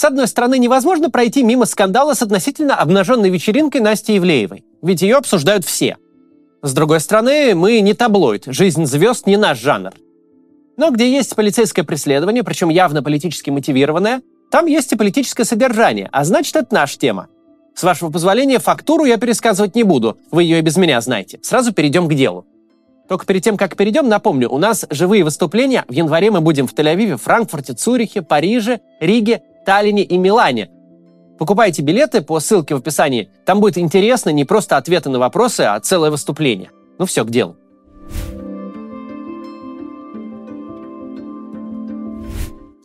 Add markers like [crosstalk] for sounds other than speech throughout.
С одной стороны, невозможно пройти мимо скандала с относительно обнаженной вечеринкой Насти Ивлеевой, ведь ее обсуждают все. С другой стороны, мы не таблоид, жизнь звезд не наш жанр. Но где есть полицейское преследование, причем явно политически мотивированное, там есть и политическое содержание, а значит, это наша тема. С вашего позволения, фактуру я пересказывать не буду, вы ее и без меня знаете. Сразу перейдем к делу. Только перед тем, как перейдем, напомню, у нас живые выступления. В январе мы будем в Тель-Авиве, Франкфурте, Цюрихе, Париже, Риге, Таллине и Милане. Покупайте билеты по ссылке в описании. Там будет интересно не просто ответы на вопросы, а целое выступление. Ну все, к делу.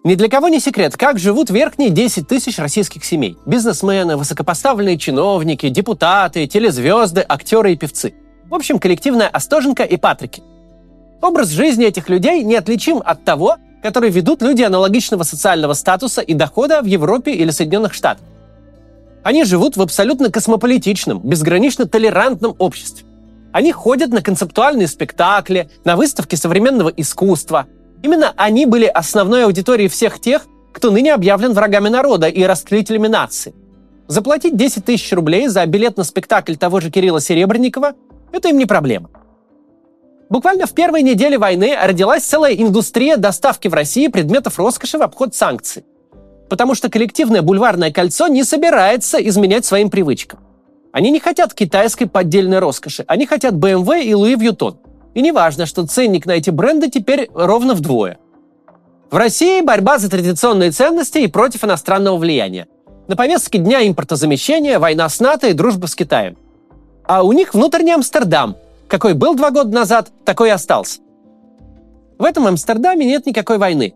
Ни для кого не секрет, как живут верхние 10 тысяч российских семей. Бизнесмены, высокопоставленные чиновники, депутаты, телезвезды, актеры и певцы. В общем, коллективная Остоженко и Патрики. Образ жизни этих людей неотличим от того, который ведут люди аналогичного социального статуса и дохода в Европе или Соединенных Штатах. Они живут в абсолютно космополитичном, безгранично толерантном обществе. Они ходят на концептуальные спектакли, на выставки современного искусства, Именно они были основной аудиторией всех тех, кто ныне объявлен врагами народа и растлителями нации. Заплатить 10 тысяч рублей за билет на спектакль того же Кирилла Серебренникова – это им не проблема. Буквально в первой неделе войны родилась целая индустрия доставки в России предметов роскоши в обход санкций. Потому что коллективное бульварное кольцо не собирается изменять своим привычкам. Они не хотят китайской поддельной роскоши, они хотят BMW и Louis Vuitton. И не важно, что ценник на эти бренды теперь ровно вдвое. В России борьба за традиционные ценности и против иностранного влияния. На повестке дня импортозамещения, война с НАТО и дружба с Китаем. А у них внутренний Амстердам. Какой был два года назад, такой и остался. В этом Амстердаме нет никакой войны.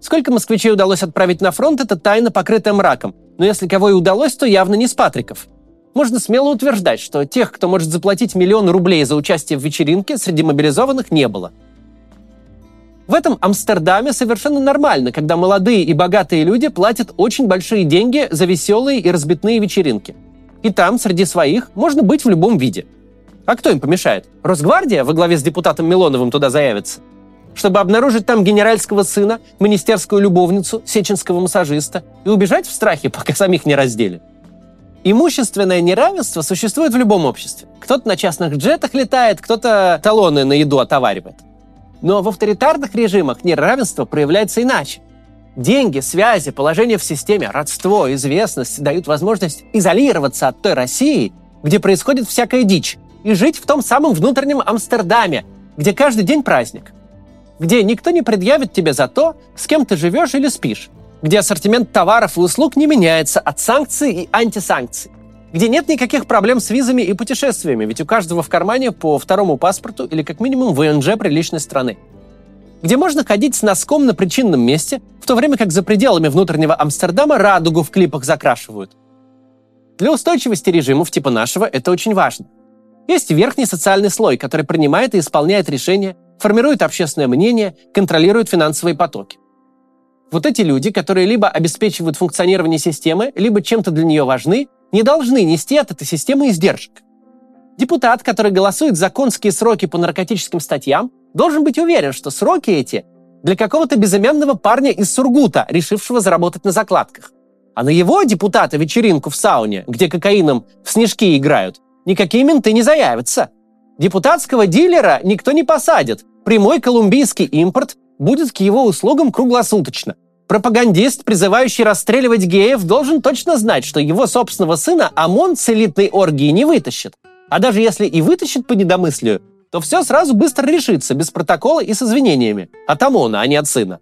Сколько москвичей удалось отправить на фронт, это тайна, покрытая мраком. Но если кого и удалось, то явно не с Патриков. Можно смело утверждать, что тех, кто может заплатить миллион рублей за участие в вечеринке, среди мобилизованных не было. В этом Амстердаме совершенно нормально, когда молодые и богатые люди платят очень большие деньги за веселые и разбитные вечеринки. И там, среди своих, можно быть в любом виде. А кто им помешает? Росгвардия во главе с депутатом Милоновым туда заявится? Чтобы обнаружить там генеральского сына, министерскую любовницу, сеченского массажиста и убежать в страхе, [laughs] пока самих не раздели? Имущественное неравенство существует в любом обществе. Кто-то на частных джетах летает, кто-то талоны на еду отоваривает. Но в авторитарных режимах неравенство проявляется иначе. Деньги, связи, положение в системе, родство, известность дают возможность изолироваться от той России, где происходит всякая дичь, и жить в том самом внутреннем Амстердаме, где каждый день праздник, где никто не предъявит тебе за то, с кем ты живешь или спишь, где ассортимент товаров и услуг не меняется от санкций и антисанкций, где нет никаких проблем с визами и путешествиями, ведь у каждого в кармане по второму паспорту или как минимум ВНЖ приличной страны, где можно ходить с носком на причинном месте, в то время как за пределами внутреннего Амстердама радугу в клипах закрашивают. Для устойчивости режимов типа нашего это очень важно. Есть верхний социальный слой, который принимает и исполняет решения, формирует общественное мнение, контролирует финансовые потоки. Вот эти люди, которые либо обеспечивают функционирование системы, либо чем-то для нее важны, не должны нести от этой системы издержек. Депутат, который голосует за конские сроки по наркотическим статьям, должен быть уверен, что сроки эти для какого-то безымянного парня из Сургута, решившего заработать на закладках. А на его депутата вечеринку в сауне, где кокаином в снежки играют, никакие менты не заявятся. Депутатского дилера никто не посадит. Прямой колумбийский импорт будет к его услугам круглосуточно. Пропагандист, призывающий расстреливать геев, должен точно знать, что его собственного сына ОМОН с элитной оргии не вытащит. А даже если и вытащит по недомыслию, то все сразу быстро решится, без протокола и с извинениями. От ОМОНа, а не от сына.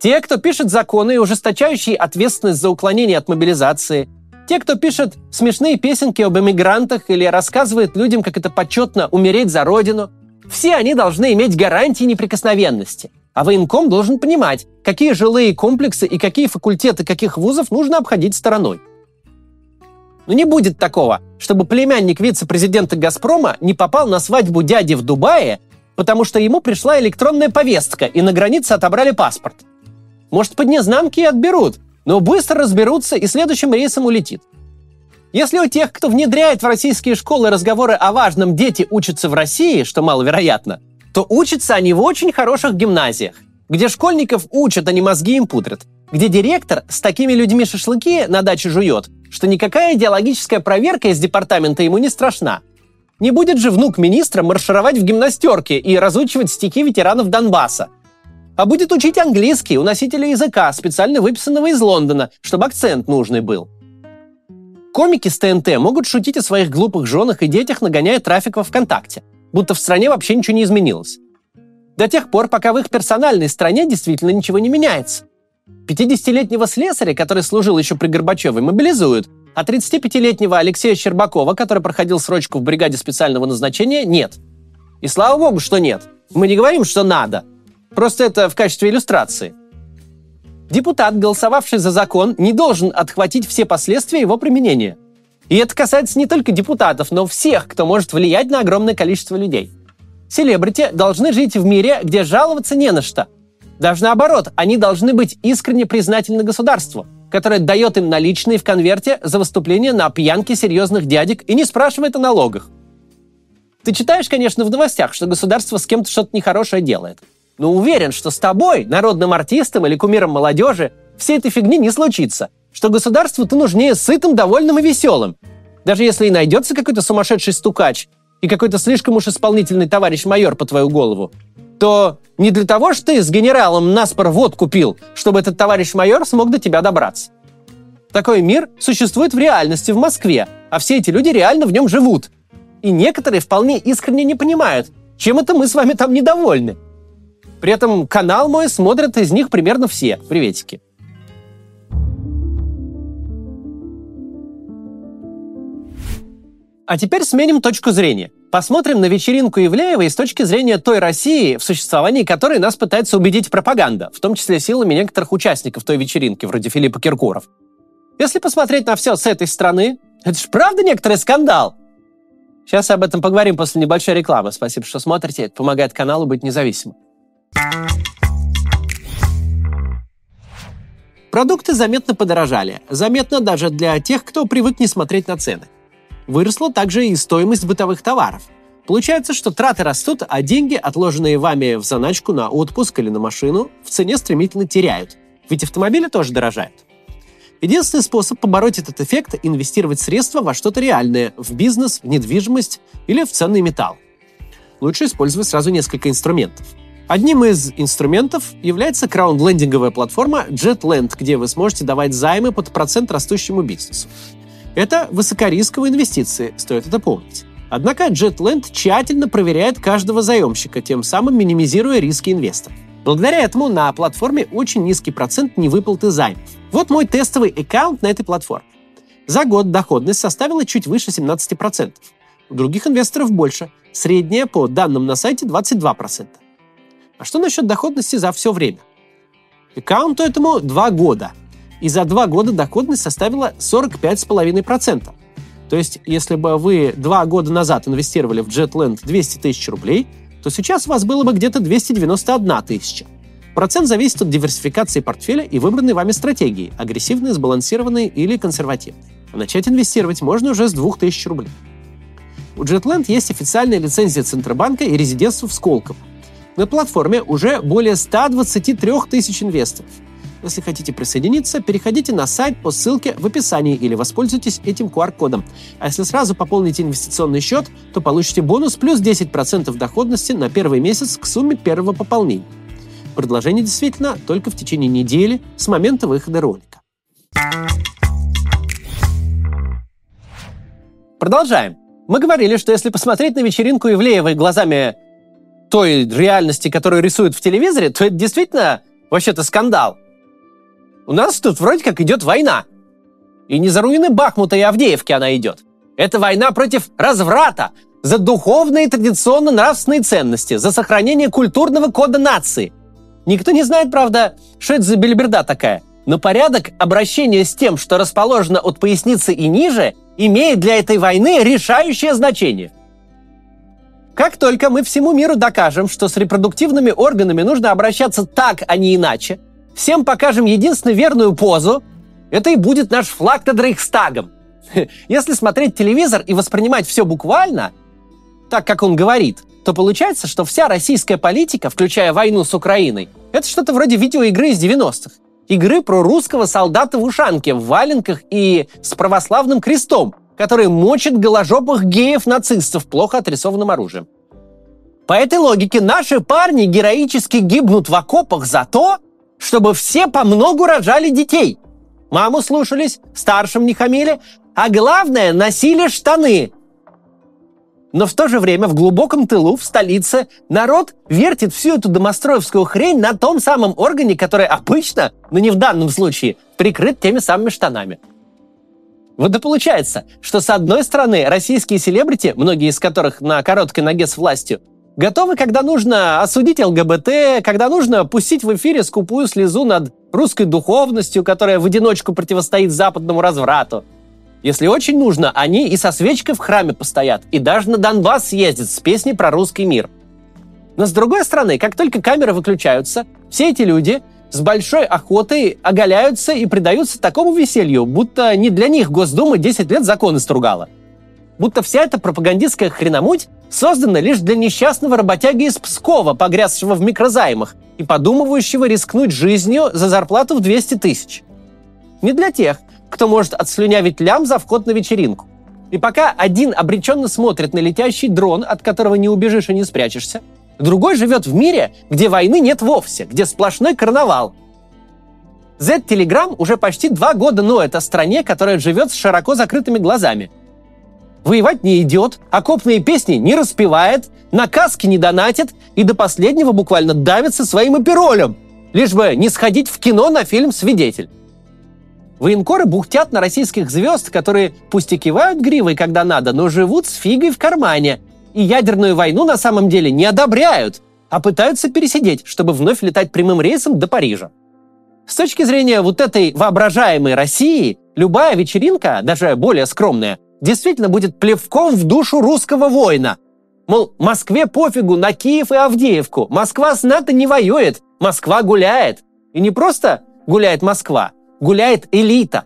Те, кто пишет законы, ужесточающие ответственность за уклонение от мобилизации, те, кто пишет смешные песенки об эмигрантах или рассказывает людям, как это почетно умереть за родину – все они должны иметь гарантии неприкосновенности. А военком должен понимать, какие жилые комплексы и какие факультеты каких вузов нужно обходить стороной. Но не будет такого, чтобы племянник вице-президента «Газпрома» не попал на свадьбу дяди в Дубае, потому что ему пришла электронная повестка и на границе отобрали паспорт. Может, под незнамки и отберут, но быстро разберутся и следующим рейсом улетит. Если у тех, кто внедряет в российские школы разговоры о важном дети учатся в России, что маловероятно, то учатся они в очень хороших гимназиях, где школьников учат, а не мозги им пудрят. где директор с такими людьми шашлыки на даче жует, что никакая идеологическая проверка из департамента ему не страшна. Не будет же внук министра маршировать в гимнастерке и разучивать стихи ветеранов Донбасса. А будет учить английский у носителя языка, специально выписанного из Лондона, чтобы акцент нужный был. Комики с ТНТ могут шутить о своих глупых женах и детях, нагоняя трафик во ВКонтакте, будто в стране вообще ничего не изменилось. До тех пор, пока в их персональной стране действительно ничего не меняется. 50-летнего слесаря, который служил еще при Горбачеве, мобилизуют, а 35-летнего Алексея Щербакова, который проходил срочку в бригаде специального назначения, нет. И слава богу, что нет. Мы не говорим, что надо. Просто это в качестве иллюстрации. Депутат, голосовавший за закон, не должен отхватить все последствия его применения. И это касается не только депутатов, но всех, кто может влиять на огромное количество людей. Селебрити должны жить в мире, где жаловаться не на что – даже наоборот, они должны быть искренне признательны государству, которое дает им наличные в конверте за выступление на пьянке серьезных дядек и не спрашивает о налогах. Ты читаешь, конечно, в новостях, что государство с кем-то что-то нехорошее делает. Но уверен, что с тобой, народным артистом или кумиром молодежи, всей этой фигни не случится. Что государству ты нужнее сытым, довольным и веселым. Даже если и найдется какой-то сумасшедший стукач и какой-то слишком уж исполнительный товарищ майор по твою голову, то не для того, что ты с генералом наспор водку пил, чтобы этот товарищ майор смог до тебя добраться. Такой мир существует в реальности в Москве, а все эти люди реально в нем живут. И некоторые вполне искренне не понимают, чем это мы с вами там недовольны. При этом канал мой смотрят из них примерно все. Приветики. А теперь сменим точку зрения – Посмотрим на вечеринку Ивлеева с точки зрения той России, в существовании которой нас пытается убедить пропаганда, в том числе силами некоторых участников той вечеринки, вроде Филиппа Киркоров. Если посмотреть на все с этой стороны, это же правда некоторый скандал. Сейчас об этом поговорим после небольшой рекламы. Спасибо, что смотрите. Это помогает каналу быть независимым. Продукты заметно подорожали. Заметно даже для тех, кто привык не смотреть на цены. Выросла также и стоимость бытовых товаров. Получается, что траты растут, а деньги, отложенные вами в заначку на отпуск или на машину, в цене стремительно теряют. Ведь автомобили тоже дорожают. Единственный способ побороть этот эффект – инвестировать средства во что-то реальное, в бизнес, в недвижимость или в ценный металл. Лучше использовать сразу несколько инструментов. Одним из инструментов является краунд-лендинговая платформа JetLand, где вы сможете давать займы под процент растущему бизнесу. Это высокорисковые инвестиции, стоит это помнить. Однако JetLand тщательно проверяет каждого заемщика, тем самым минимизируя риски инвесторов. Благодаря этому на платформе очень низкий процент невыплаты займов. Вот мой тестовый аккаунт на этой платформе. За год доходность составила чуть выше 17%. У других инвесторов больше. Средняя по данным на сайте 22%. А что насчет доходности за все время? Аккаунту этому 2 года – и за два года доходность составила 45,5%. То есть, если бы вы два года назад инвестировали в JetLand 200 тысяч рублей, то сейчас у вас было бы где-то 291 тысяча. Процент зависит от диверсификации портфеля и выбранной вами стратегии – агрессивной, сбалансированной или консервативной. А начать инвестировать можно уже с 2000 рублей. У JetLand есть официальная лицензия Центробанка и резидентство в Сколково. На платформе уже более 123 тысяч инвесторов – если хотите присоединиться, переходите на сайт по ссылке в описании или воспользуйтесь этим QR-кодом. А если сразу пополните инвестиционный счет, то получите бонус плюс 10% доходности на первый месяц к сумме первого пополнения. Предложение действительно только в течение недели с момента выхода ролика. Продолжаем. Мы говорили, что если посмотреть на вечеринку Ивлеевой глазами той реальности, которую рисуют в телевизоре, то это действительно вообще-то скандал. У нас тут вроде как идет война. И не за руины Бахмута и Авдеевки она идет. Это война против разврата, за духовные традиционно-нравственные ценности, за сохранение культурного кода нации. Никто не знает, правда, что это за бельберда такая. Но порядок обращения с тем, что расположено от поясницы и ниже, имеет для этой войны решающее значение. Как только мы всему миру докажем, что с репродуктивными органами нужно обращаться так, а не иначе – всем покажем единственную верную позу, это и будет наш флаг над Рейхстагом. [laughs] Если смотреть телевизор и воспринимать все буквально, так как он говорит, то получается, что вся российская политика, включая войну с Украиной, это что-то вроде видеоигры из 90-х. игры про русского солдата в ушанке, в валенках и с православным крестом, который мочит голожопых геев-нацистов плохо отрисованным оружием. По этой логике наши парни героически гибнут в окопах за то, чтобы все по многу рожали детей. Маму слушались, старшим не хамили, а главное, носили штаны. Но в то же время в глубоком тылу, в столице, народ вертит всю эту домостроевскую хрень на том самом органе, который обычно, но не в данном случае, прикрыт теми самыми штанами. Вот и получается, что с одной стороны российские селебрити, многие из которых на короткой ноге с властью, готовы, когда нужно осудить ЛГБТ, когда нужно пустить в эфире скупую слезу над русской духовностью, которая в одиночку противостоит западному разврату. Если очень нужно, они и со свечкой в храме постоят, и даже на Донбасс съездят с песней про русский мир. Но с другой стороны, как только камеры выключаются, все эти люди с большой охотой оголяются и предаются такому веселью, будто не для них Госдума 10 лет законы стругала. Будто вся эта пропагандистская хреномуть создана лишь для несчастного работяги из Пскова, погрязшего в микрозаймах и подумывающего рискнуть жизнью за зарплату в 200 тысяч. Не для тех, кто может отслюнявить лям за вход на вечеринку. И пока один обреченно смотрит на летящий дрон, от которого не убежишь и не спрячешься, другой живет в мире, где войны нет вовсе, где сплошной карнавал. Z-Telegram уже почти два года ноет о стране, которая живет с широко закрытыми глазами. Воевать не идет, окопные песни не распевает, на каски не донатит и до последнего буквально давится своим оперолем, лишь бы не сходить в кино на фильм «Свидетель». Военкоры бухтят на российских звезд, которые пусть и кивают гривой, когда надо, но живут с фигой в кармане. И ядерную войну на самом деле не одобряют, а пытаются пересидеть, чтобы вновь летать прямым рейсом до Парижа. С точки зрения вот этой воображаемой России, любая вечеринка, даже более скромная, действительно будет плевком в душу русского воина. Мол, Москве пофигу на Киев и Авдеевку. Москва с НАТО не воюет, Москва гуляет. И не просто гуляет Москва, гуляет элита.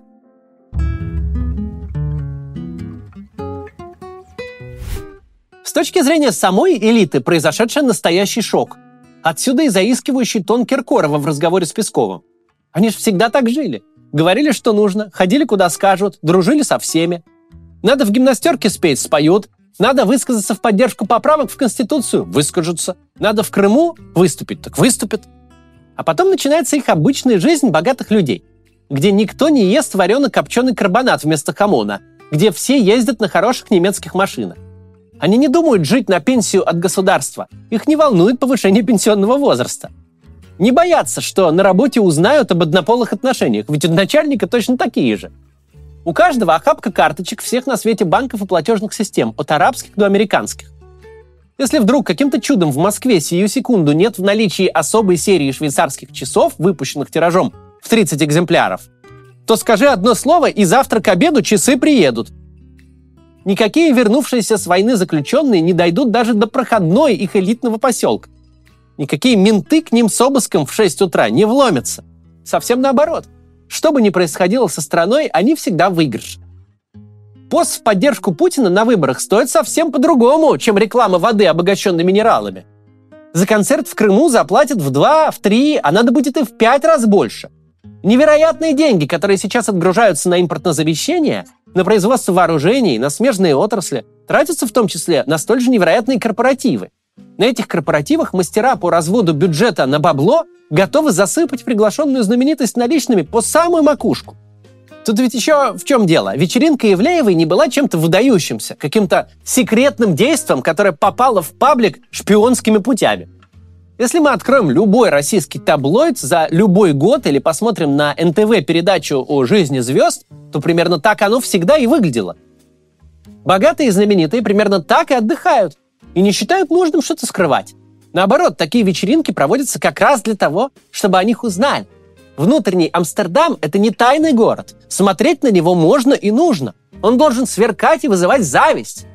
Точки зрения самой элиты произошедший настоящий шок. Отсюда и заискивающий тон Киркорова в разговоре с Песковым. Они же всегда так жили. Говорили, что нужно, ходили куда скажут, дружили со всеми. Надо в гимнастерке спеть, споют. Надо высказаться в поддержку поправок в Конституцию, выскажутся. Надо в Крыму выступить, так выступят. А потом начинается их обычная жизнь богатых людей – где никто не ест варено-копченый карбонат вместо хамона, где все ездят на хороших немецких машинах. Они не думают жить на пенсию от государства. Их не волнует повышение пенсионного возраста. Не боятся, что на работе узнают об однополых отношениях, ведь у начальника точно такие же. У каждого охапка карточек всех на свете банков и платежных систем, от арабских до американских. Если вдруг каким-то чудом в Москве сию секунду нет в наличии особой серии швейцарских часов, выпущенных тиражом в 30 экземпляров, то скажи одно слово, и завтра к обеду часы приедут. Никакие вернувшиеся с войны заключенные не дойдут даже до проходной их элитного поселка. Никакие менты к ним с обыском в 6 утра не вломятся. Совсем наоборот. Что бы ни происходило со страной, они всегда выигрыш. Пост в поддержку Путина на выборах стоит совсем по-другому, чем реклама воды, обогащенной минералами. За концерт в Крыму заплатят в два, в три, а надо будет и в пять раз больше. Невероятные деньги, которые сейчас отгружаются на импортнозамещение, на производство вооружений, на смежные отрасли, тратятся в том числе на столь же невероятные корпоративы. На этих корпоративах мастера по разводу бюджета на бабло готовы засыпать приглашенную знаменитость наличными по самую макушку. Тут ведь еще в чем дело? Вечеринка Евлеевой не была чем-то выдающимся, каким-то секретным действием, которое попало в паблик шпионскими путями. Если мы откроем любой российский таблоид за любой год или посмотрим на НТВ передачу о жизни звезд, то примерно так оно всегда и выглядело. Богатые и знаменитые примерно так и отдыхают и не считают нужным что-то скрывать. Наоборот, такие вечеринки проводятся как раз для того, чтобы о них узнали. Внутренний Амстердам – это не тайный город. Смотреть на него можно и нужно. Он должен сверкать и вызывать зависть.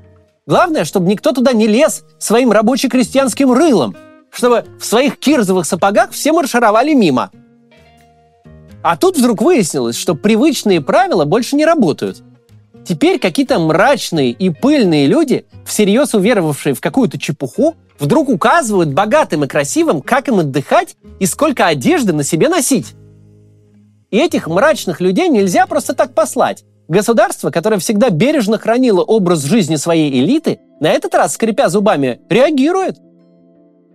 Главное, чтобы никто туда не лез своим рабоче-крестьянским рылом – чтобы в своих кирзовых сапогах все маршировали мимо. А тут вдруг выяснилось, что привычные правила больше не работают. Теперь какие-то мрачные и пыльные люди, всерьез уверовавшие в какую-то чепуху, вдруг указывают богатым и красивым, как им отдыхать и сколько одежды на себе носить. И этих мрачных людей нельзя просто так послать. Государство, которое всегда бережно хранило образ жизни своей элиты, на этот раз, скрипя зубами, реагирует.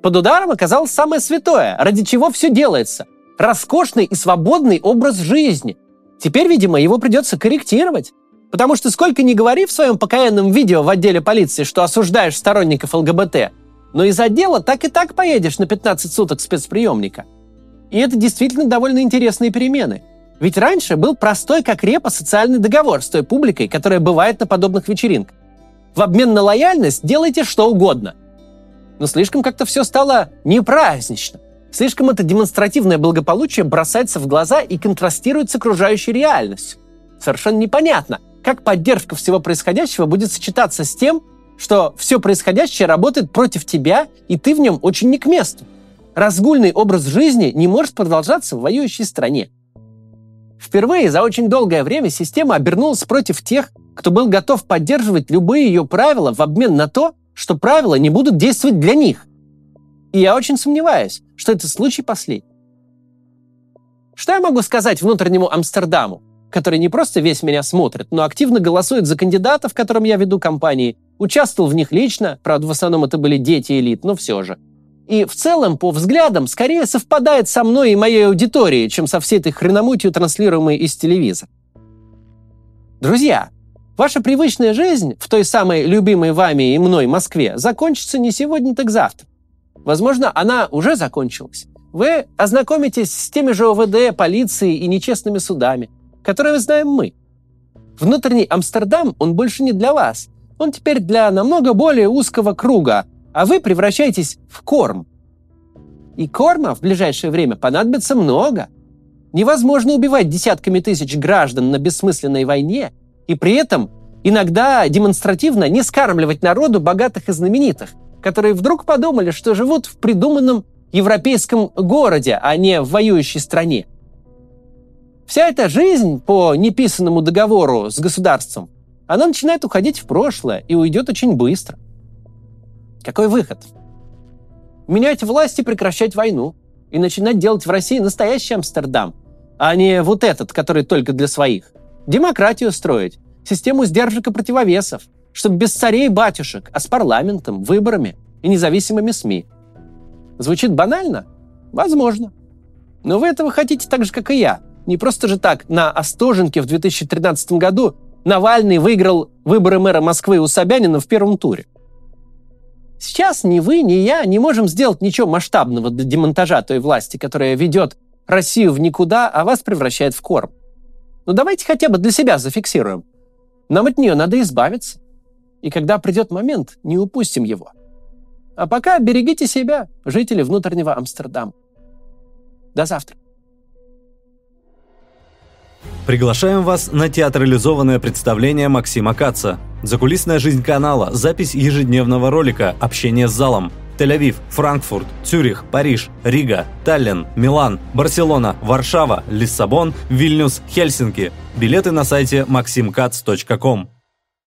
Под ударом оказалось самое святое, ради чего все делается. Роскошный и свободный образ жизни. Теперь, видимо, его придется корректировать. Потому что сколько ни говори в своем покаянном видео в отделе полиции, что осуждаешь сторонников ЛГБТ, но из отдела так и так поедешь на 15 суток спецприемника. И это действительно довольно интересные перемены – ведь раньше был простой как репа социальный договор с той публикой, которая бывает на подобных вечеринках. В обмен на лояльность делайте что угодно. Но слишком как-то все стало не празднично. Слишком это демонстративное благополучие бросается в глаза и контрастирует с окружающей реальностью. Совершенно непонятно, как поддержка всего происходящего будет сочетаться с тем, что все происходящее работает против тебя, и ты в нем очень не к месту. Разгульный образ жизни не может продолжаться в воюющей стране. Впервые за очень долгое время система обернулась против тех, кто был готов поддерживать любые ее правила в обмен на то, что правила не будут действовать для них. И я очень сомневаюсь, что это случай последний. Что я могу сказать внутреннему Амстердаму, который не просто весь меня смотрит, но активно голосует за кандидатов, которым я веду кампании, участвовал в них лично, правда, в основном это были дети элит, но все же – и в целом, по взглядам, скорее совпадает со мной и моей аудиторией, чем со всей этой хреномутью, транслируемой из телевизора. Друзья, ваша привычная жизнь в той самой любимой вами и мной Москве закончится не сегодня, так завтра. Возможно, она уже закончилась. Вы ознакомитесь с теми же ОВД, полицией и нечестными судами, которые знаем мы. Внутренний Амстердам, он больше не для вас. Он теперь для намного более узкого круга, а вы превращаетесь в корм. И корма в ближайшее время понадобится много. Невозможно убивать десятками тысяч граждан на бессмысленной войне и при этом иногда демонстративно не скармливать народу богатых и знаменитых, которые вдруг подумали, что живут в придуманном европейском городе, а не в воюющей стране. Вся эта жизнь по неписанному договору с государством, она начинает уходить в прошлое и уйдет очень быстро. Какой выход? Менять власть и прекращать войну. И начинать делать в России настоящий Амстердам, а не вот этот, который только для своих. Демократию строить, систему сдержек и противовесов, чтобы без царей и батюшек, а с парламентом, выборами и независимыми СМИ. Звучит банально? Возможно. Но вы этого хотите так же, как и я. Не просто же так на Остоженке в 2013 году Навальный выиграл выборы мэра Москвы у Собянина в первом туре. Сейчас ни вы, ни я не можем сделать ничего масштабного для демонтажа той власти, которая ведет Россию в никуда, а вас превращает в корм. Ну давайте хотя бы для себя зафиксируем. Нам от нее надо избавиться. И когда придет момент, не упустим его. А пока берегите себя, жители внутреннего Амстердама. До завтра. Приглашаем вас на театрализованное представление Максима Каца. Закулисная жизнь канала, запись ежедневного ролика, общение с залом. Тель-Авив, Франкфурт, Цюрих, Париж, Рига, Таллин, Милан, Барселона, Варшава, Лиссабон, Вильнюс, Хельсинки. Билеты на сайте maximkatz.com.